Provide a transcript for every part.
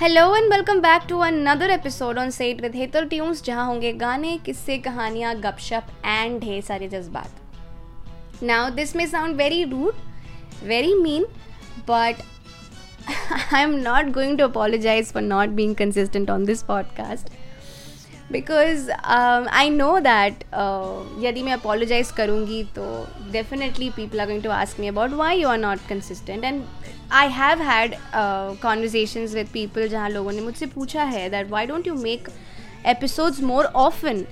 Hello and welcome back to another episode on set with हेतर tunes जहाँ होंगे गाने, किस्से, कहानियाँ, गपशप एंड ढेर सारे जज्बात। Now this may sound very rude very mean but I am not going to apologise for not being consistent on this podcast because I know that यदि मैं अपोलोजाइज करूँगी तो definitely people are going to ask me about why you are not consistent and I have had conversations with people जहाँ लोगों ने मुझसे पूछा है that why don't you make episodes more often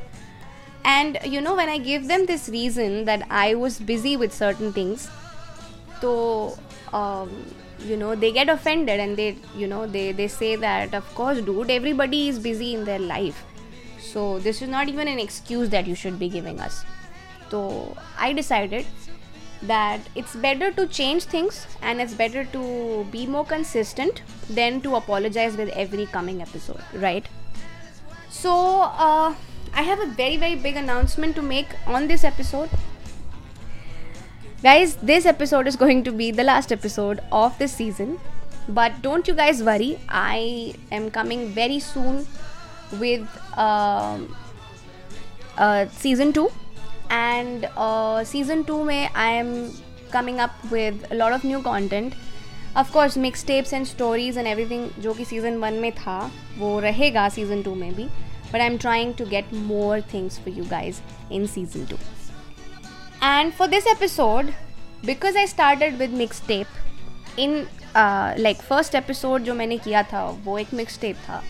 and you know when I give them this reason that I was busy with certain things तो you know they get offended and they you know they they say that of course dude everybody is busy in their life so this is not even an excuse that you should be giving us so i decided that it's better to change things and it's better to be more consistent than to apologize with every coming episode, right? So, uh, I have a very, very big announcement to make on this episode. Guys, this episode is going to be the last episode of this season. But don't you guys worry, I am coming very soon with um, uh, season 2 and season two में I am coming up with lot of new content of course mix tapes and stories and everything जो कि season one में था, वो रहेगा season two में भी. But I am trying to get more things for you guys in season two and for this episode because I started with mix tape in like first episode जो मैंने किया था, वो एक मिक्स टेप था.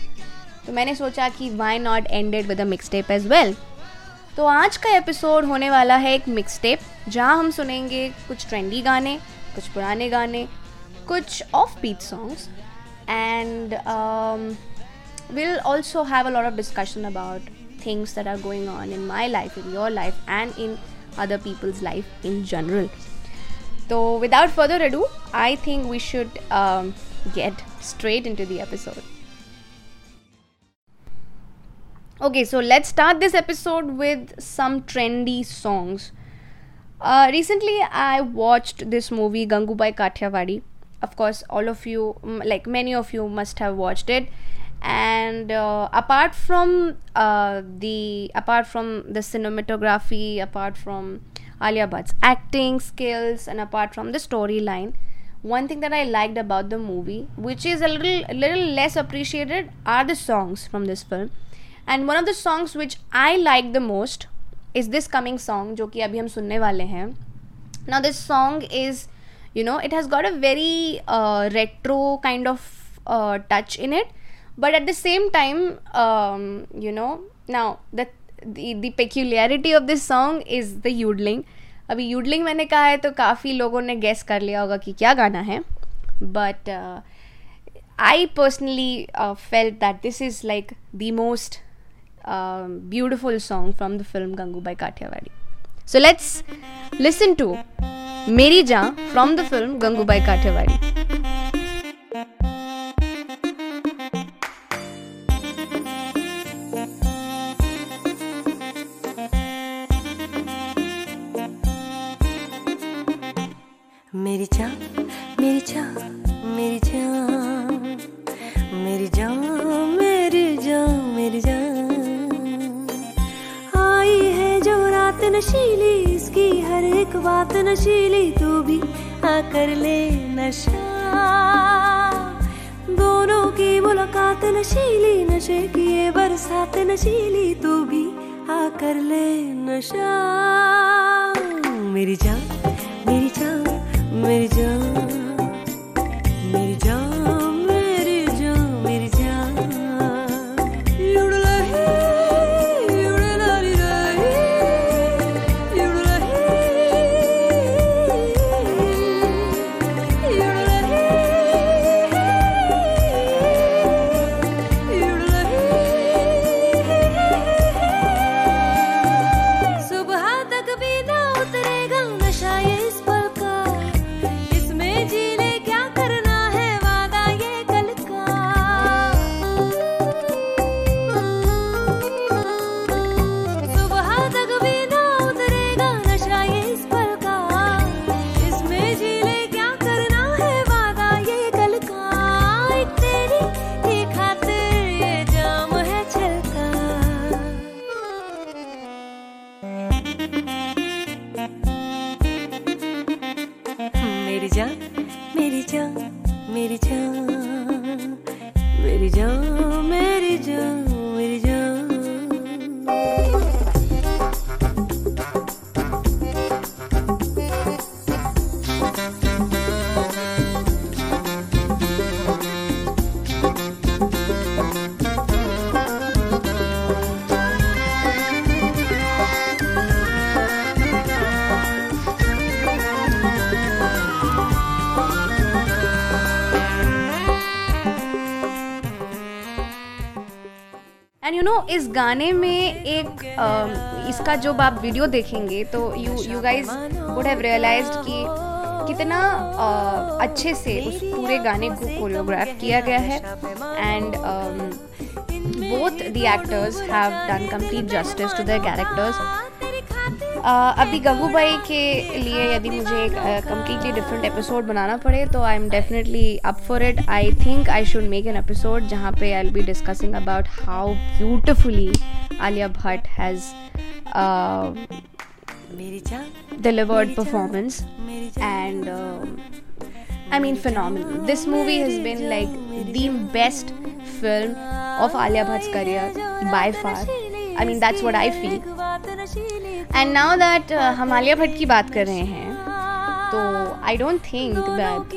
तो मैंने सोचा कि why not ended with a mix tape as well तो आज का एपिसोड होने वाला है एक मिक्स टेप जहाँ हम सुनेंगे कुछ ट्रेंडी गाने, कुछ पुराने गाने, कुछ off beat songs and will also have a lot of discussion about things that are going on in my life in your life and in other people's life in general तो without further ado I think we should get straight into the episode Okay, so let's start this episode with some trendy songs. Uh, recently, I watched this movie Gangubai Kathiawadi. Of course, all of you, like many of you, must have watched it. And uh, apart from uh, the apart from the cinematography, apart from Alia Bhatt's acting skills, and apart from the storyline, one thing that I liked about the movie, which is a little little less appreciated, are the songs from this film and one of the songs which I like the most is this coming song जो कि अभी हम सुनने वाले हैं। ना this song is you know it has got a very retro kind of touch in it but at the same time you know ना the peculiarity of this song is the yodelling अभी yodelling मैंने कहा है तो काफ़ी लोगों ने guess कर लिया होगा कि क्या गाना है। But I personally fell that this is like the most um, beautiful song from the film Gangu by Kathiawadi. So let's listen to Meri Jaan from the film Gangu by Kathiawadi. मेरी जान मेरी जान नशीली, इसकी हर एक बात नशीली, तू भी आकर ले नशा। दोनों की मुलाकात नशीली, नशे की ये बरसात नशीली, तू भी आकर ले नशा। मेरी जान मेरी जान मेरी जान मेरी जान। यू नो इस गाने में एक uh, इसका जब आप वीडियो देखेंगे तो you you guys would have realised कि कितना uh, अच्छे से उस पूरे गाने को कोरियोग्राफ किया गया है। And both the actors have done complete justice to the characters अभी गंगूबाई के लिए यदि मुझे एक कम्प्लीटली डिफरेंट एपिसोड बनाना पड़े तो I am definitely up for it I think I should make an episode जहाँ पे I be discussing about how beautifully Alia Bhatt has delivered performance मेरी जान? and um, I mean phenomenal. This movie has been like the best film of Alia Bhatt's career by far. I mean that's what I feel and now that Himalaya Bhatt की बात कर रहे हैं तो I don't think that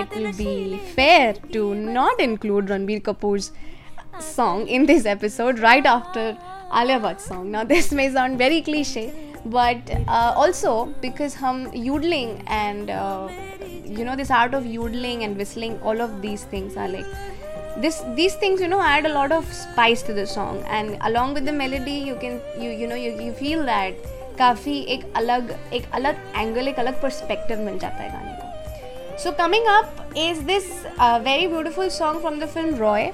it will be fair to not include Ranbir Kapoor song in this episode right after Alia Bhatt song now this may on very cliche but also because हम yodelling and you know this art of yodelling and whistling all of these things are like this these things you know add a lot of spice to the song. And along with the melody you can you you know you, you feel that काफ़ी एक अलग एक अलग angle एक अलग perspective मिल जाता है गाने को। So coming up is this very beautiful song from the film Roy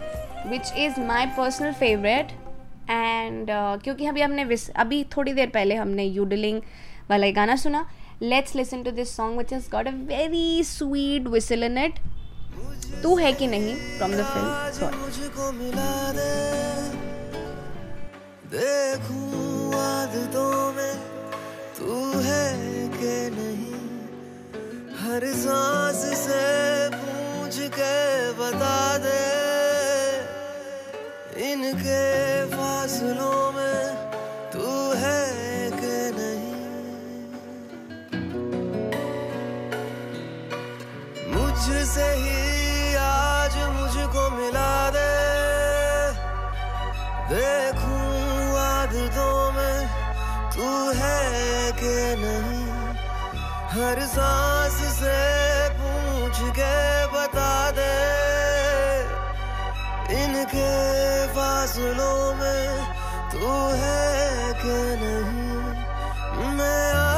which is my personal favourite and क्योंकि अभी हमने अभी थोड़ी देर पहले हमने यूडलिंग वाला गाना सुना। Let's listen to this song which is got a very sweet whistle in it तू है कि नहीं? From the. फ़िल्म में तू है कि नहीं। हर सांस से पूछ के बता दे। इनके फासलों में तू है कि नहीं। मुझसे ही मुझको मिला दे। देखूँ आदतों में तू है कि नहीं। हर सांस से पूछ के बता दे। इनके फासलों में तू है कि नहीं। मैं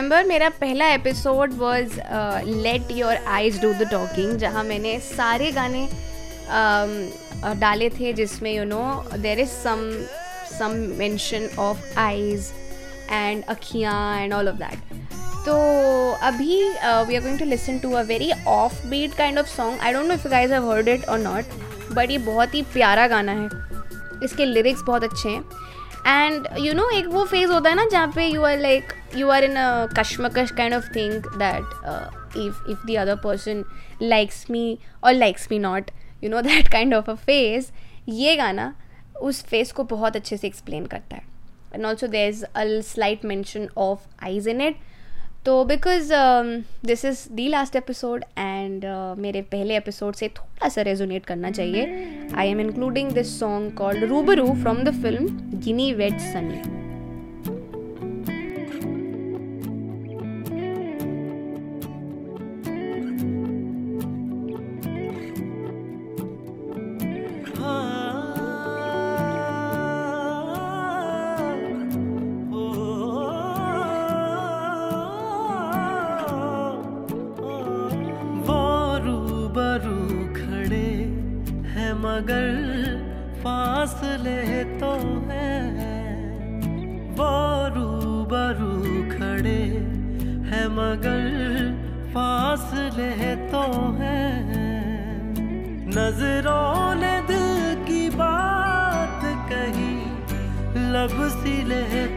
रिमेंबर मेरा पहला episode was let your eyes do the talking जहाँ मैंने सारे गाने um, uh, डाले थे जिसमें you know there is some some mention of eyes and अखियाँ एंड ऑल ऑफ़ दैट तो अभी we are going to listen to a very off beat kind of song I don't know if guys have heard it और not but ये बहुत ही प्यारा गाना है. इसके लिरिक्स बहुत अच्छे हैं. एंड यू नो एक वो फ़ेज़ होता है ना जहाँ पे you are like you are in a कश्मकश kind of thing that if if the other person likes me और likes me not you know that kind of a phase ये गाना उस फेस को बहुत अच्छे से एक्सप्लेन करता है. And also there is a slight mention of eyes in it तो because this is the last episode and मेरे पहले एपिसोड से थोड़ा सा रेजोनेट करना चाहिए। I am including this song called Rubaru from the film Ginny wed Sunny let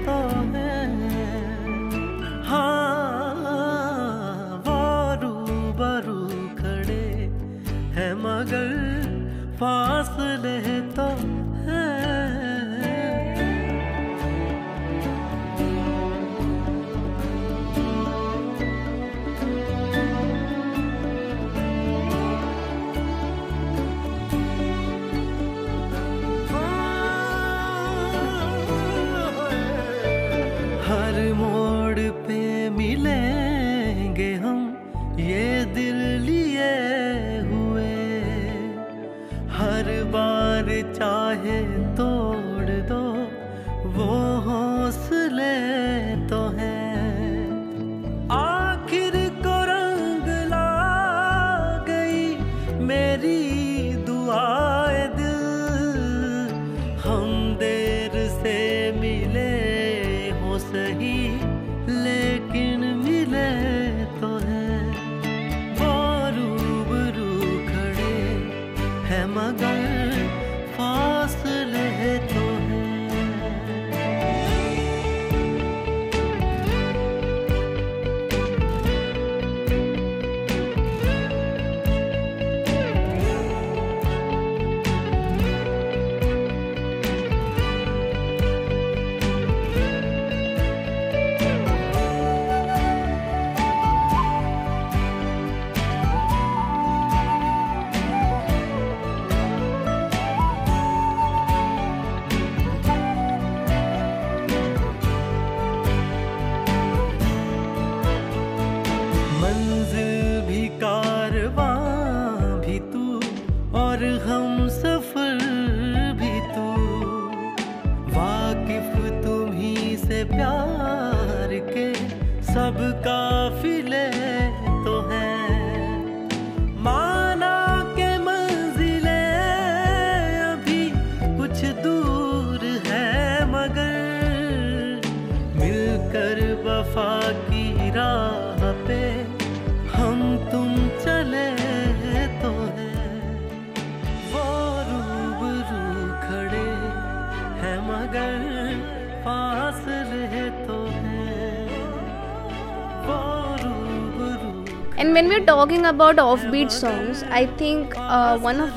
about offbeat songs, I think uh, one of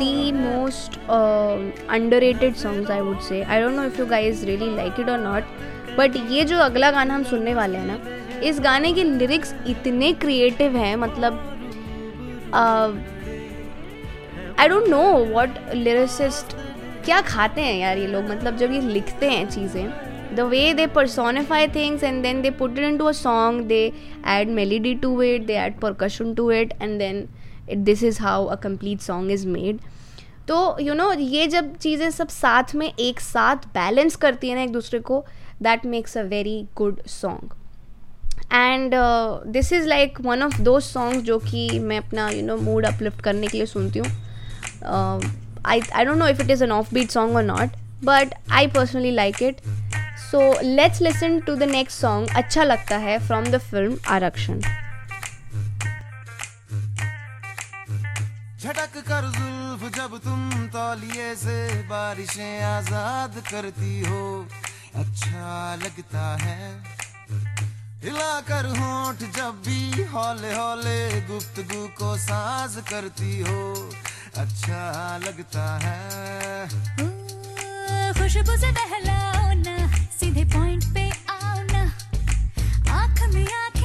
the most um underrated songs I would say. I don't know if you guys really like it or not, but ये जो अगला गाना हम सुनने वाले हैं ना इस गाने के लिरिक्स इतने क्रिएटिव हैं मतलब I don't know what lyricist क्या खाते हैं यार ये लोग मतलब जब ये लिखते हैं चीज़ें the way they personify things and then they put it into a song they add melody to it they add percussion to it and then it, this is how a complete song is made. तो you know ये जब चीज़ें सब साथ में एक साथ balance करती है ना एक दूसरे को that makes a very good song and this is like one of दो सॉन्ग जो कि मैं अपना यू नो मूड अपलिफ्ट करने के लिए सुनती हूँ. I I don't know if it is an off beat song और not but I personally like it so let's listen to the next song अच्छा लगता है फ्रॉम द फ़िल्म आरक्षण झटक कर जुल्फ जब तुम तौलिए से बारिशें आज़ाद करती हो। अच्छा लगता है। हिला कर होंठ जब भी हौले हौले गुफ्तगु को साज करती हो। अच्छा लगता है। खुशबू से बहलाओ ना। सीधे पॉइंट पे आओ ना। आँख में आँखें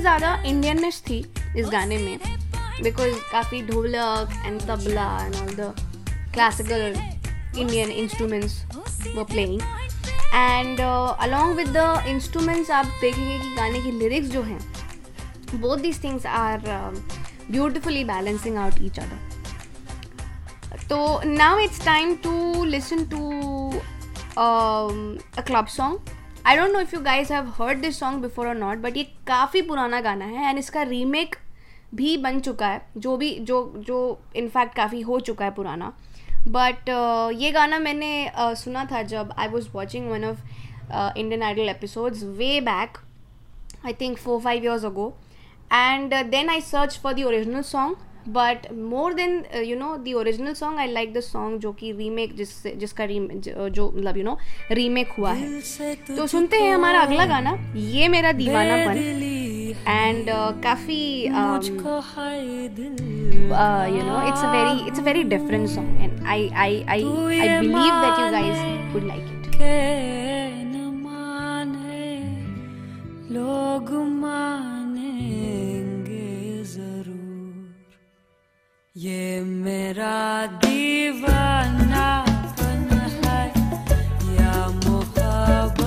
ज़्यादा इंडियननेस थी इस गाने में। बिकॉज़ काफ़ी dholak and tabla and all the classical Indian instruments वो playing and along with the instruments आप देखेंगे कि गाने की लिरिक्स जो हैं both these things are beautifully balancing out each other तो now it's time to listen to a club song I don't know if you guys have heard this song before और not but ये काफ़ी पुराना गाना है and इसका remake भी बन चुका है जो भी जो जो इनफैक्ट काफ़ी हो चुका है पुराना। बट uh, ये गाना मैंने uh, सुना था जब I was watching one of Indian Idol episodes way back I think four five years ago and then I search for for original original but more then you know the original song I like the song जो कि remake जिससे जिसका uh, जो मतलब you know remake हुआ है। तो सुनते हैं हमारा अगला गाना ये मेरा दीवाना पन। एंड uh, काफ़ी you know it's a very it's a very different song and I I I I believe that you guys would like it लोग माने. ये मेरा दीवाना है या मोहब्बत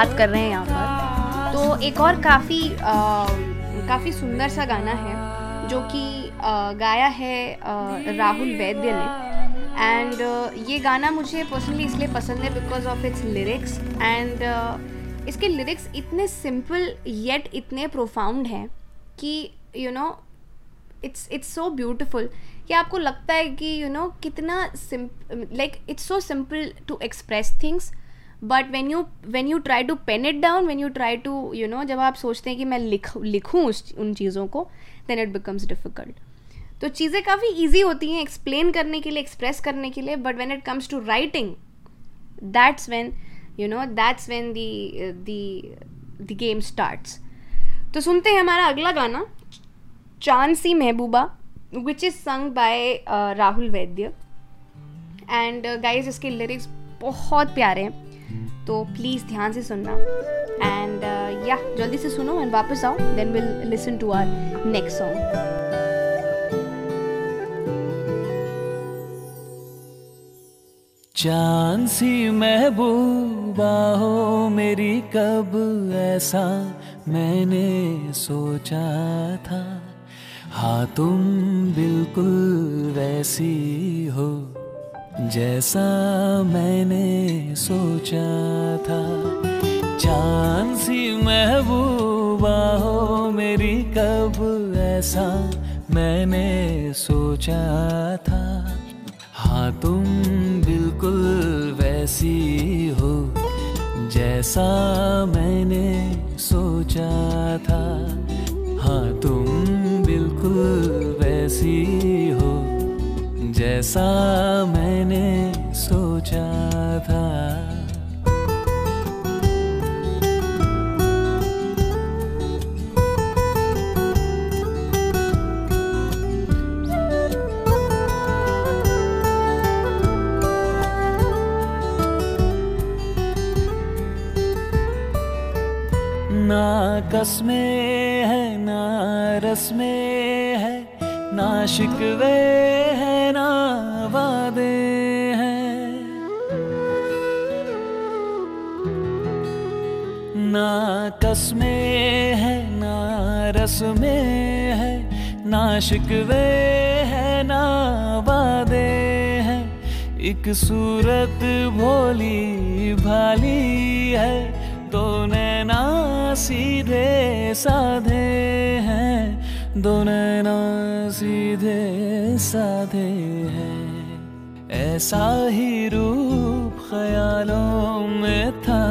बात कर रहे हैं यहाँ पर। तो एक और काफ़ी काफ़ी सुंदर सा गाना है जो कि गाया है राहुल वैद्य ने। एंड ये गाना मुझे पर्सनली इसलिए पसंद है because of its lyrics and इसके लिरिक्स इतने सिंपल येट इतने प्रोफाउंड हैं कि you know it's it's so beautiful कि आपको लगता है कि यू you नो know, कितना like it's so simple to express things but when you when you try to pen it down when you try to you know जब आप सोचते हैं कि मैं लिख, लिखूँ उस, उन चीज़ों को देन इट बिकम्स डिफ़िकल्ट तो चीज़ें काफ़ी ईजी होती हैं एक्सप्लेन करने के लिए एक्सप्रेस करने के लिए but when it comes to writing that's when you know that's when the game starts तो सुनते हैं हमारा अगला गाना चाँद सी महबूबा which is sung by Rahul Vaidya and guys इसके लिरिक्स बहुत प्यारे हैं। तो प्लीज़ ध्यान से सुनना। एंड या जल्दी से सुनो एंड वापस आओ then will listen to our next song चाँद सी महबूबा हो मेरी, कब ऐसा मैंने सोचा था। हाँ तुम बिल्कुल वैसी हो। जैसा मैंने सोचा था। चाँद सी महबूबा हो मेरी, कब ऐसा मैंने सोचा था। हाँ तुम बिल्कुल वैसी हो, जैसा मैंने सोचा था। हाँ तुम बिल्कुल वैसी हो। जैसा मैंने सोचा था। ना कसमें है ना रस्में है ना शिकवे कसमें है, ना रस में है, ना शिकवे है, ना वादे हैं। एक सूरत भोली भाली है दो नैना सीधे साधे हैं दो नैना सीधे साधे हैं। ऐसा ही रूप ख्यालों में था,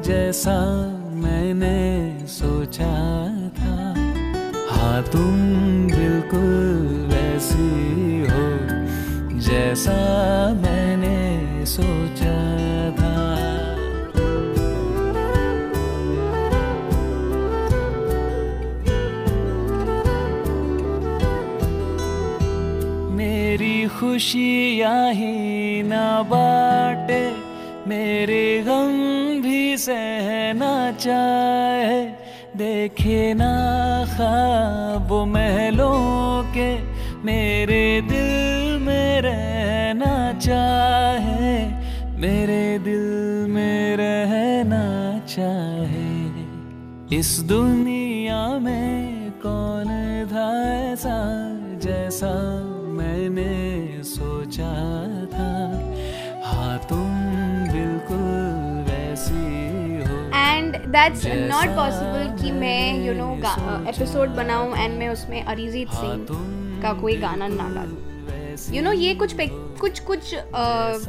जैसा जैसा मैंने सोचा था। मेरी खुशियाँ ही ना बाटे, मेरे गम भी सहना चाहे। देखे ना ख्वाब महलों चाहे इस दुनिया में कौन था ऐसा जैसा मैंने सोचा था? हाँ तुम बिल्कुल वैसी हो। एंड दैट्स नॉट पॉसिबल कि मैं यू नो एपिसोड बनाऊँ एंड मैं उसमें अरिजीत हाँ, सिंह का कोई गाना ना डालूं। यू you नो know, ये कुछ कुछ कुछ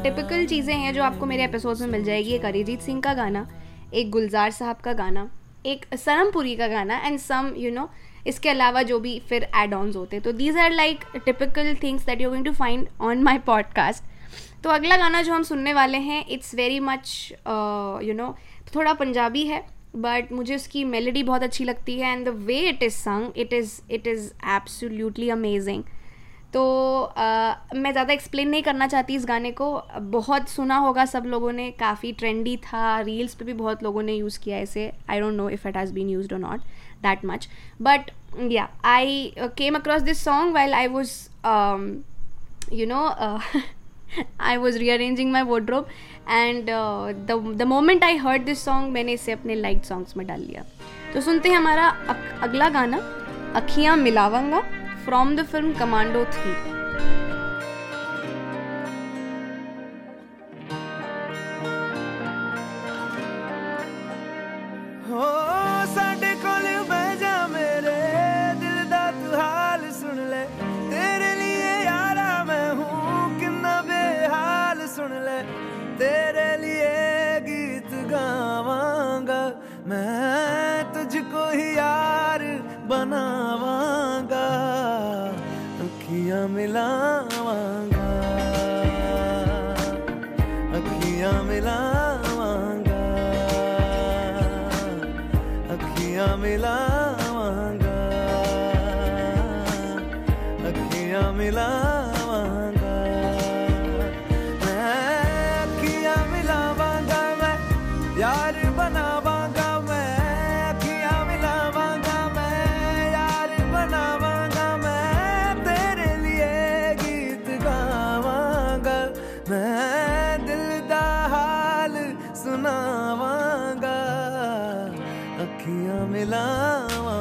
टिपिकल चीज़ें हैं जो आपको मेरे एपिसोड्स में मिल जाएगी। एक अरिजीत सिंह का गाना। एक गुलजार साहब का गाना, एक सनमपुरी का गाना एंड सम यू नो इसके अलावा जो भी फिर एड ऑन्स होते हैं। तो these are like typical things that you going to find on my podcast तो अगला गाना जो हम सुनने वाले हैं it's very much you know थोड़ा पंजाबी है बट मुझे उसकी मेलोडी बहुत अच्छी लगती है and the way it is sung it is it is absolutely amazing तो अ, मैं ज़्यादा एक्सप्लेन नहीं करना चाहती इस गाने को। बहुत सुना होगा सब लोगों ने काफ़ी ट्रेंडी था रील्स पे भी बहुत लोगों ने यूज़ किया इसे। I don't know if it has been used or not that much but yeah I came across this song well I was you know rearranging my wardrobe and uh, the the moment i heard this song मैंने इसे अपने like songs में डाल लिया। तो सुनते हैं हमारा अक, अगला गाना अखियाँ मिलावंगा। from the film Commando 3. পেলাম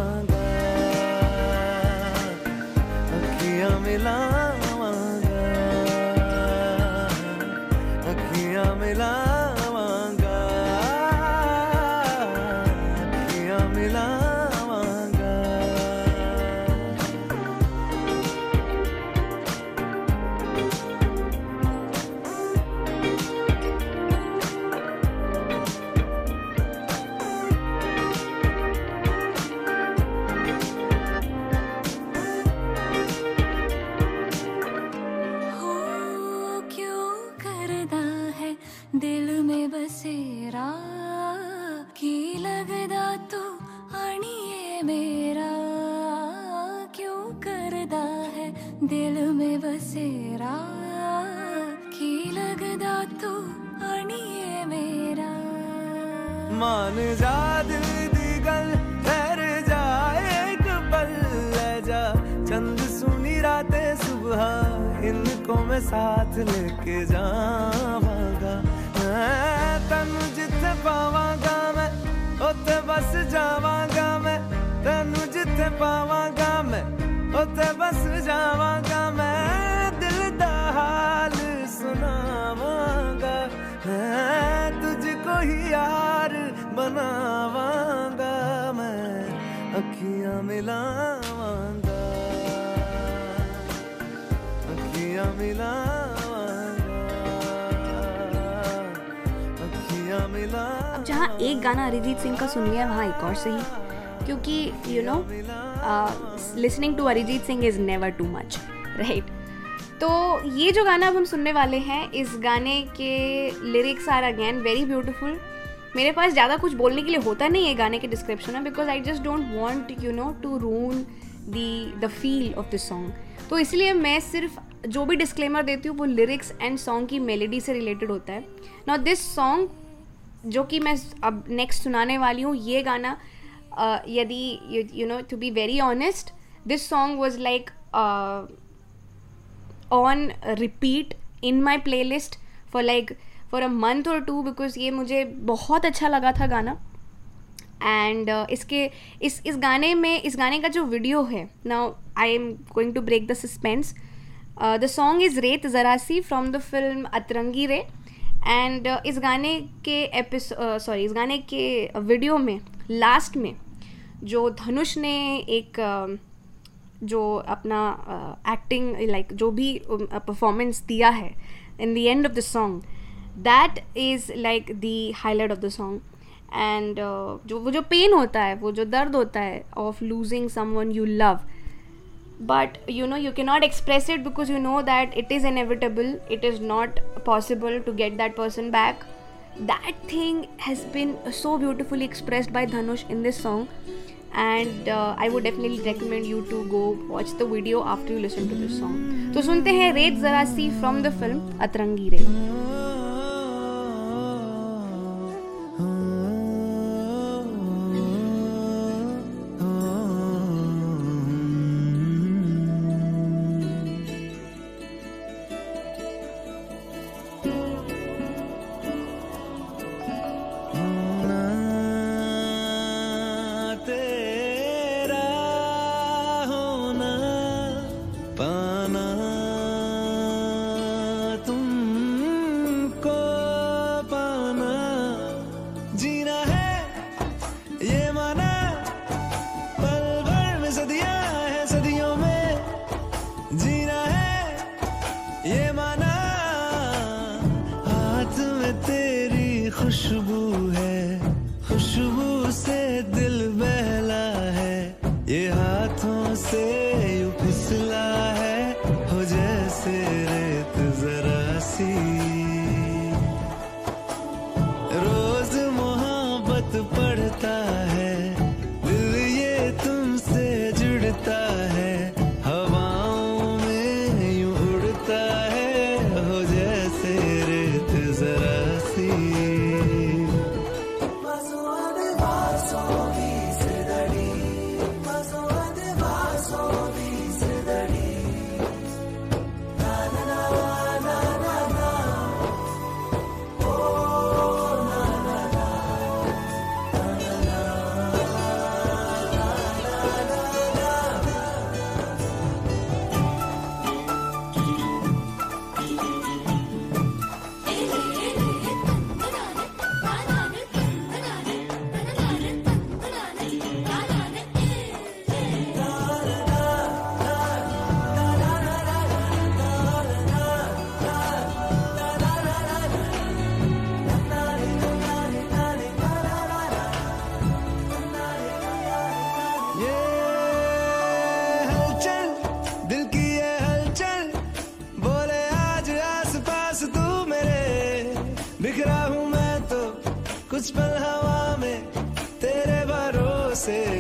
मिलावांगा अखियाँ मिलावांगा अखियाँ मिला अब जहाँ एक गाना अरिजीत सिंह का सुन लिया, वहाँ एक और सही। क्योंकि you know listening to Arijit Singh is never too much right तो ये जो गाना अब हम सुनने वाले हैं, इस गाने के lyrics are again very beautiful मेरे पास ज़्यादा कुछ बोलने के लिए होता नहीं है गाने के डिस्क्रिप्शन में because I just don't want you know to ruin the the feel of the song तो इसलिए मैं सिर्फ़ जो भी डिस्क्लेमर देती हूँ, वो लिरिक्स एंड सॉन्ग की मेलेडी से रिलेटेड होता है। नाउ दिस सॉन्ग जो कि मैं अब नेक्स्ट सुनाने वाली हूँ, ये गाना यदि you know to be very honest this song was like on repeat in my playlist for like for a month or two because ये मुझे बहुत अच्छा लगा था गाना। एंड uh, इसके इस इस गाने में इस गाने का जो वीडियो है now I am going to break the suspense the song is Ret Zarasi from the film अतरंगी रे एंड uh, इस गाने के एपिसो सॉरी uh, इस गाने के वीडियो में लास्ट में जो धनुष ने एक uh, जो अपना एक्टिंग uh, लाइक like, जो भी परफॉर्मेंस uh, दिया है in the end of the song that is like the highlight of the song and जो, वो जो पेन होता है, वो जो दर्द होता है of losing someone you love but you know you can not express it because you know that it is inevitable it is not possible to get that person back that thing has been so beautifully express by Dhanush in this song and I would definitely recommend you to go watch the video after you listen to this song तो सुनते हैं रेत Zarasi from the film अतरंगी रेत say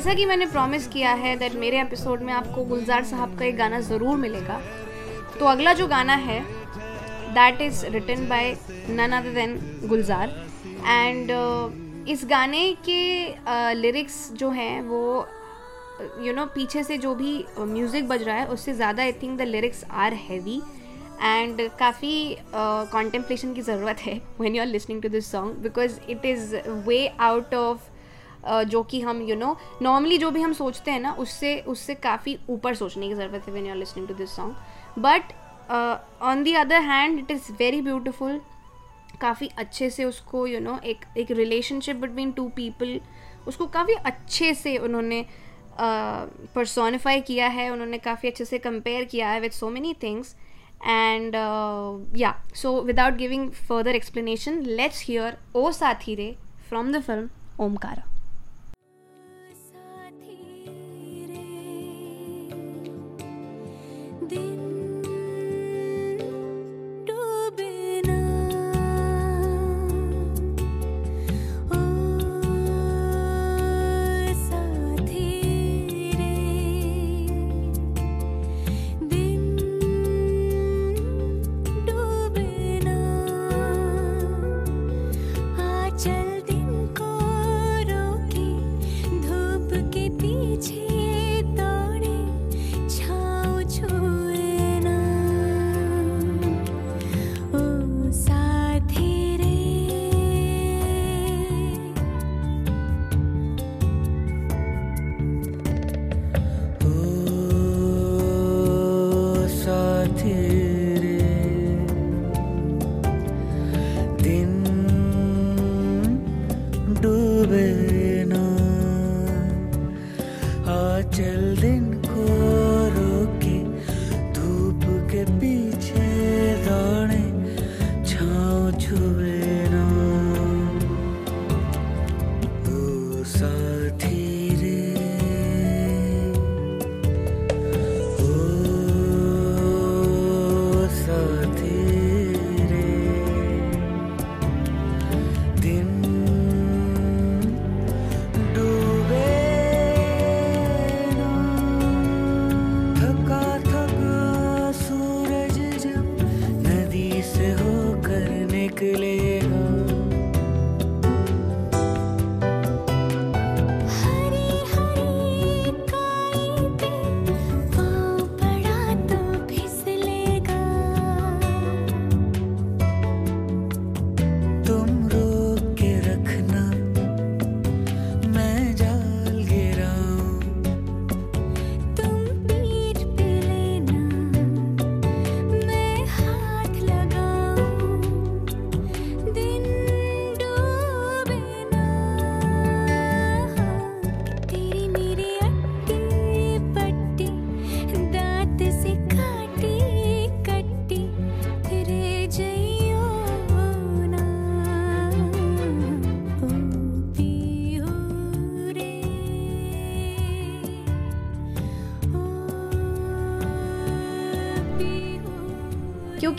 जैसा कि मैंने promise किया है दैट मेरे एपिसोड में आपको गुलजार साहब का एक गाना ज़रूर मिलेगा। तो अगला जो गाना है that is written by none other than Gulzar. And इस गाने के लिरिक्स uh, जो हैं वो यू नो पीछे से जो भी म्यूज़िक बज रहा है उससे ज़्यादा I think the lyrics are heavy and काफ़ी कॉन्टेम्पलेशन की ज़रूरत है when you are listening to this song because it is way out of जो कि हम यू नो नॉर्मली जो भी हम सोचते हैं ना उससे उससे काफ़ी ऊपर सोचने की ज़रूरत है when you are listening to this song but on the other hand it is very beautiful काफ़ी अच्छे से उसको यू you नो know, एक एक रिलेशनशिप बिटवीन टू पीपल उसको काफ़ी अच्छे से उन्होंने पर्सोनिफाई किया है उन्होंने काफ़ी अच्छे से कंपेयर किया है with so many things and yeah so without giving further explanation let's hear O Saathi Re from the film Omkara दिन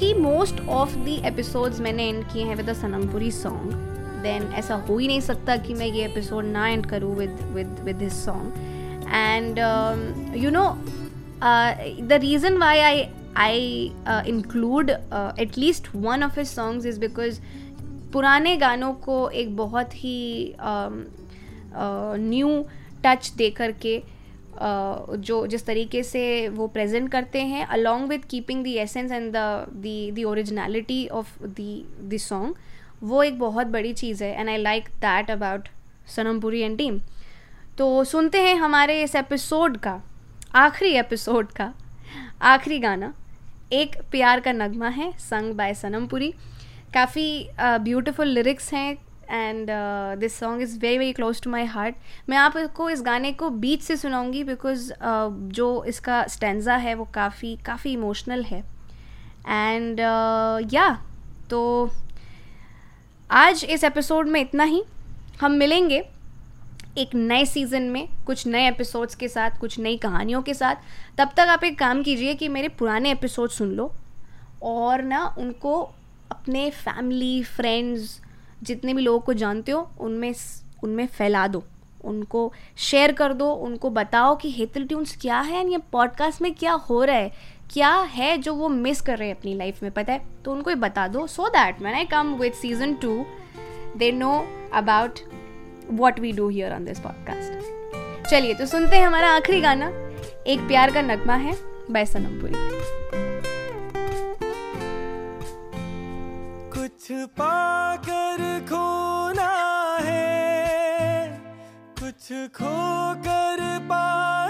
क्योंकि मोस्ट ऑफ़ द एपिसोड्स मैंने एंड किए हैं with the Sanam Puri song then ऐसा हो ही नहीं सकता कि मैं ये एपिसोड ना एंड करूँ with with with this song and you know the reason why I I include at least one of his songs is because पुराने गानों को एक बहुत ही न्यू टच दे करके जो, जिस तरीके से वो प्रेजेंट करते हैं along with keeping the essence and the the originality of the the song वो एक बहुत बड़ी चीज़ है and I like that about Sanam Puri and team तो सुनते हैं हमारे इस एपिसोड का, आखिरी एपिसोड का, आखिरी गाना। एक प्यार का नगमा है संग बाय सनमपुरी काफ़ी ब्यूटीफुल लिरिक्स हैं and this song is very very close to my heart मैं आपको इस गाने को बीच से सुनाऊँगी बिकॉज़ जो इसका स्टेंजा है वो काफ़ी काफ़ी इमोशनल है. एंड या तो आज इस एपिसोड में इतना ही. हम मिलेंगे एक नए सीज़न में, कुछ नए एपिसोड्स के साथ, कुछ नई कहानियों के साथ. तब तक आप एक काम कीजिए कि मेरे पुराने एपिसोड सुन लो और ना उनको अपने फैमिली फ्रेंड्स जितने भी लोगों को जानते हो, उनमें उनमें फैला दो। उनको शेयर कर दो, उनको बताओ कि हेतल ट्यून्स क्या है ये पॉडकास्ट में क्या हो रहा है, क्या है जो वो मिस कर रहे हैं अपनी लाइफ में, पता है? तो उनको ये बता दो। So that man I come with season two they know about what we do here on this podcast चलिए तो सुनते हैं हमारा आखिरी गाना। एक प्यार का नगमा है बाय सनमपुरी कुछ पाकर खोना है कुछ खोकर पाना